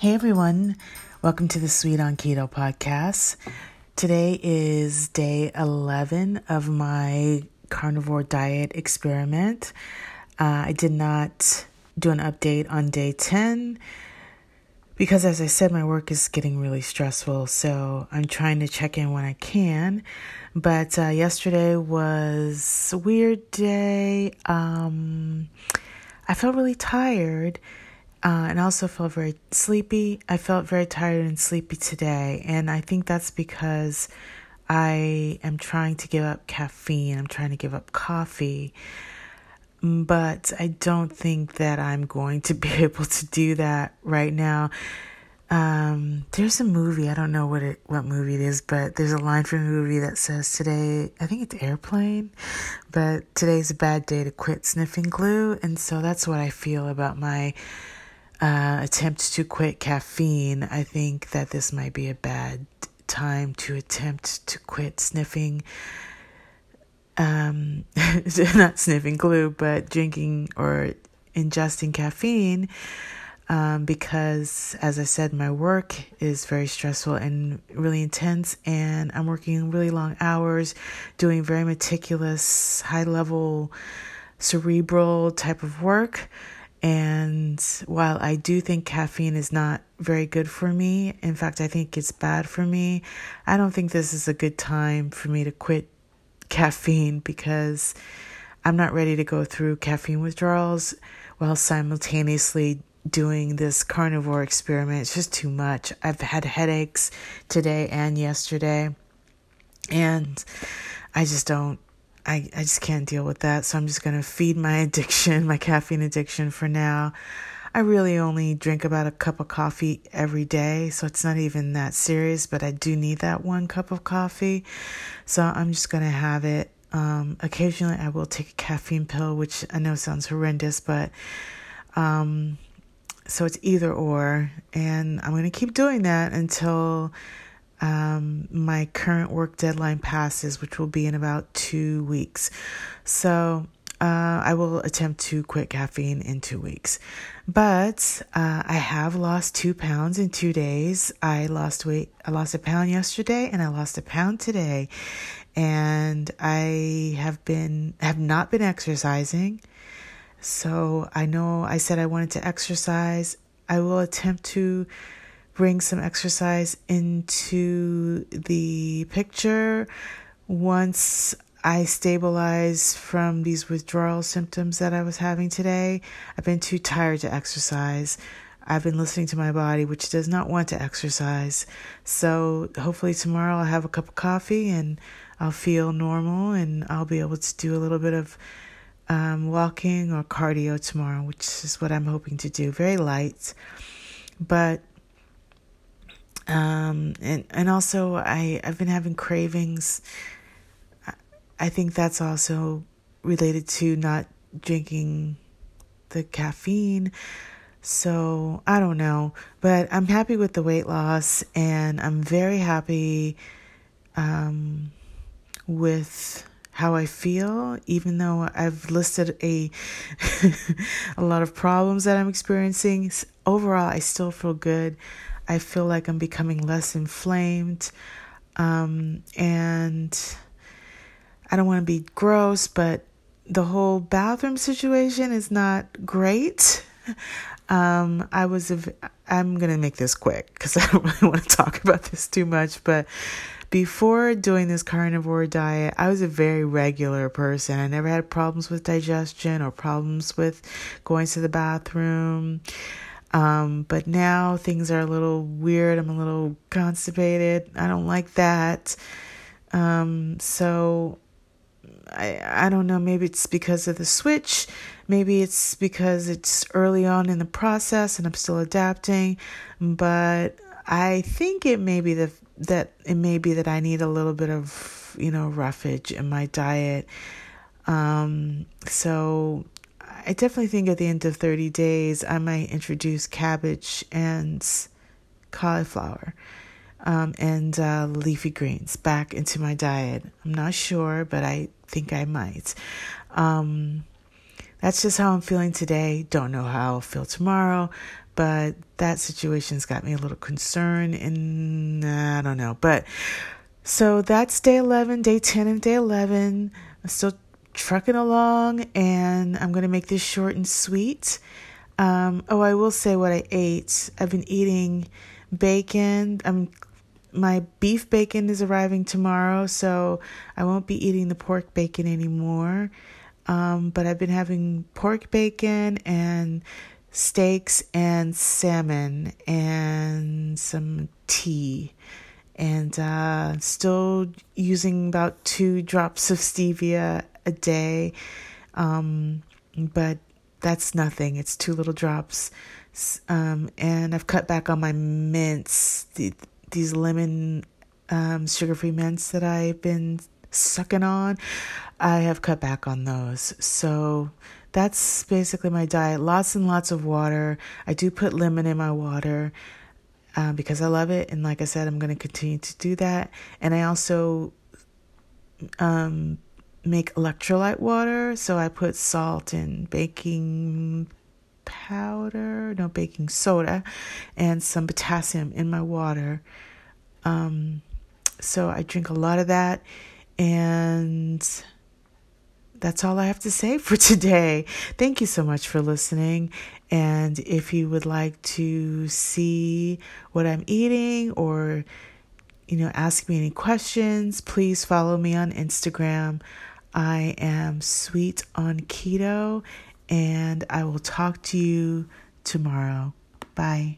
Hey everyone, welcome to the Sweet on Keto podcast. Today is day 11 of my carnivore diet experiment. Uh, I did not do an update on day 10 because, as I said, my work is getting really stressful, so I'm trying to check in when I can. But uh, yesterday was a weird day. Um, I felt really tired uh, and also felt very sleepy. I felt very tired and sleepy today, and I think that's because I am trying to give up caffeine. I'm trying to give up coffee, but I don't think that I'm going to be able to do that right now. Um, there's a movie. I don't know what it what movie it is, but there's a line from the movie that says today. I think it's Airplane, but today's a bad day to quit sniffing glue, and so that's what I feel about my uh, attempt to quit caffeine, I think that this might be a bad time to attempt to quit sniffing. Um, not sniffing glue, but drinking or ingesting caffeine. Um, because, as I said, my work is very stressful and really intense, and I'm working really long hours, doing very meticulous, high level, cerebral type of work. And while I do think caffeine is not very good for me, in fact, I think it's bad for me, I don't think this is a good time for me to quit caffeine because I'm not ready to go through caffeine withdrawals while simultaneously doing this carnivore experiment. It's just too much. I've had headaches today and yesterday, and I just don't I, I just can't deal with that. So I'm just going to feed my addiction, my caffeine addiction for now. I really only drink about a cup of coffee every day, so it's not even that serious, but I do need that one cup of coffee. So I'm just going to have it. Um, occasionally, I will take a caffeine pill, which I know sounds horrendous, but um, so it's either or. And I'm going to keep doing that until um, my current work deadline passes, which will be in about two weeks. So uh, I will attempt to quit caffeine in two weeks. But uh, I have lost two pounds in two days. I lost weight. I lost a pound yesterday, and I lost a pound today. And I have been have not been exercising. So I know I said I wanted to exercise. I will attempt to bring some exercise into the picture once I stabilize from these withdrawal symptoms that I was having today. I've been too tired to exercise. I've been listening to my body, which does not want to exercise. So hopefully tomorrow I'll have a cup of coffee and I'll feel normal and I'll be able to do a little bit of um, walking or cardio tomorrow, which is what I'm hoping to do. Very light. But um, and and also I I've been having cravings. I think that's also related to not drinking the caffeine. So I don't know, but I'm happy with the weight loss, and I'm very happy um, with how I feel, even though I've listed a a lot of problems that I'm experiencing. Overall, I still feel good. I feel like I'm becoming less inflamed. Um, and I don't want to be gross, but the whole bathroom situation is not great. Um, I was, I'm going to make this quick because I don't really want to talk about this too much, but before doing this carnivore diet, I was a very regular person. I never had problems with digestion or problems with going to the bathroom. Um, but now things are a little weird. I'm a little constipated. I don't like that. Um, so I I don't know, maybe it's because of the switch, maybe it's because it's early on in the process and I'm still adapting, but I think it may be the that it may be that I need a little bit of, you know, roughage in my diet. Um, so I definitely think at the end of 30 days, I might introduce cabbage and cauliflower um, and uh, leafy greens back into my diet. I'm not sure, but I think I might. Um, that's just how I'm feeling today. Don't know how I'll feel tomorrow, but that situation's got me a little concerned and uh, I don't know. But so that's day 11, day 10 and day 11. I'm still trucking along and I'm going to make this short and sweet. Um, oh, I will say what I ate. I've been eating bacon. I'm my beef bacon is arriving tomorrow, so I won't be eating the pork bacon anymore. Um, but I've been having pork bacon and steaks and salmon and some tea and uh, still using about two drops of stevia a day. Um, but that's nothing. It's two little drops. Um, and I've cut back on my mints, the, these lemon um, sugar free mints that I've been sucking on. I have cut back on those. So that's basically my diet. Lots and lots of water. I do put lemon in my water uh, because I love it. And like I said, I'm going to continue to do that. And I also um, make electrolyte water. So I put salt and baking powder, no baking soda, and some potassium in my water. Um, so I drink a lot of that, and that's all I have to say for today. Thank you so much for listening. And if you would like to see what I'm eating or you know, ask me any questions, please follow me on Instagram. I am sweet on keto and I will talk to you tomorrow. Bye.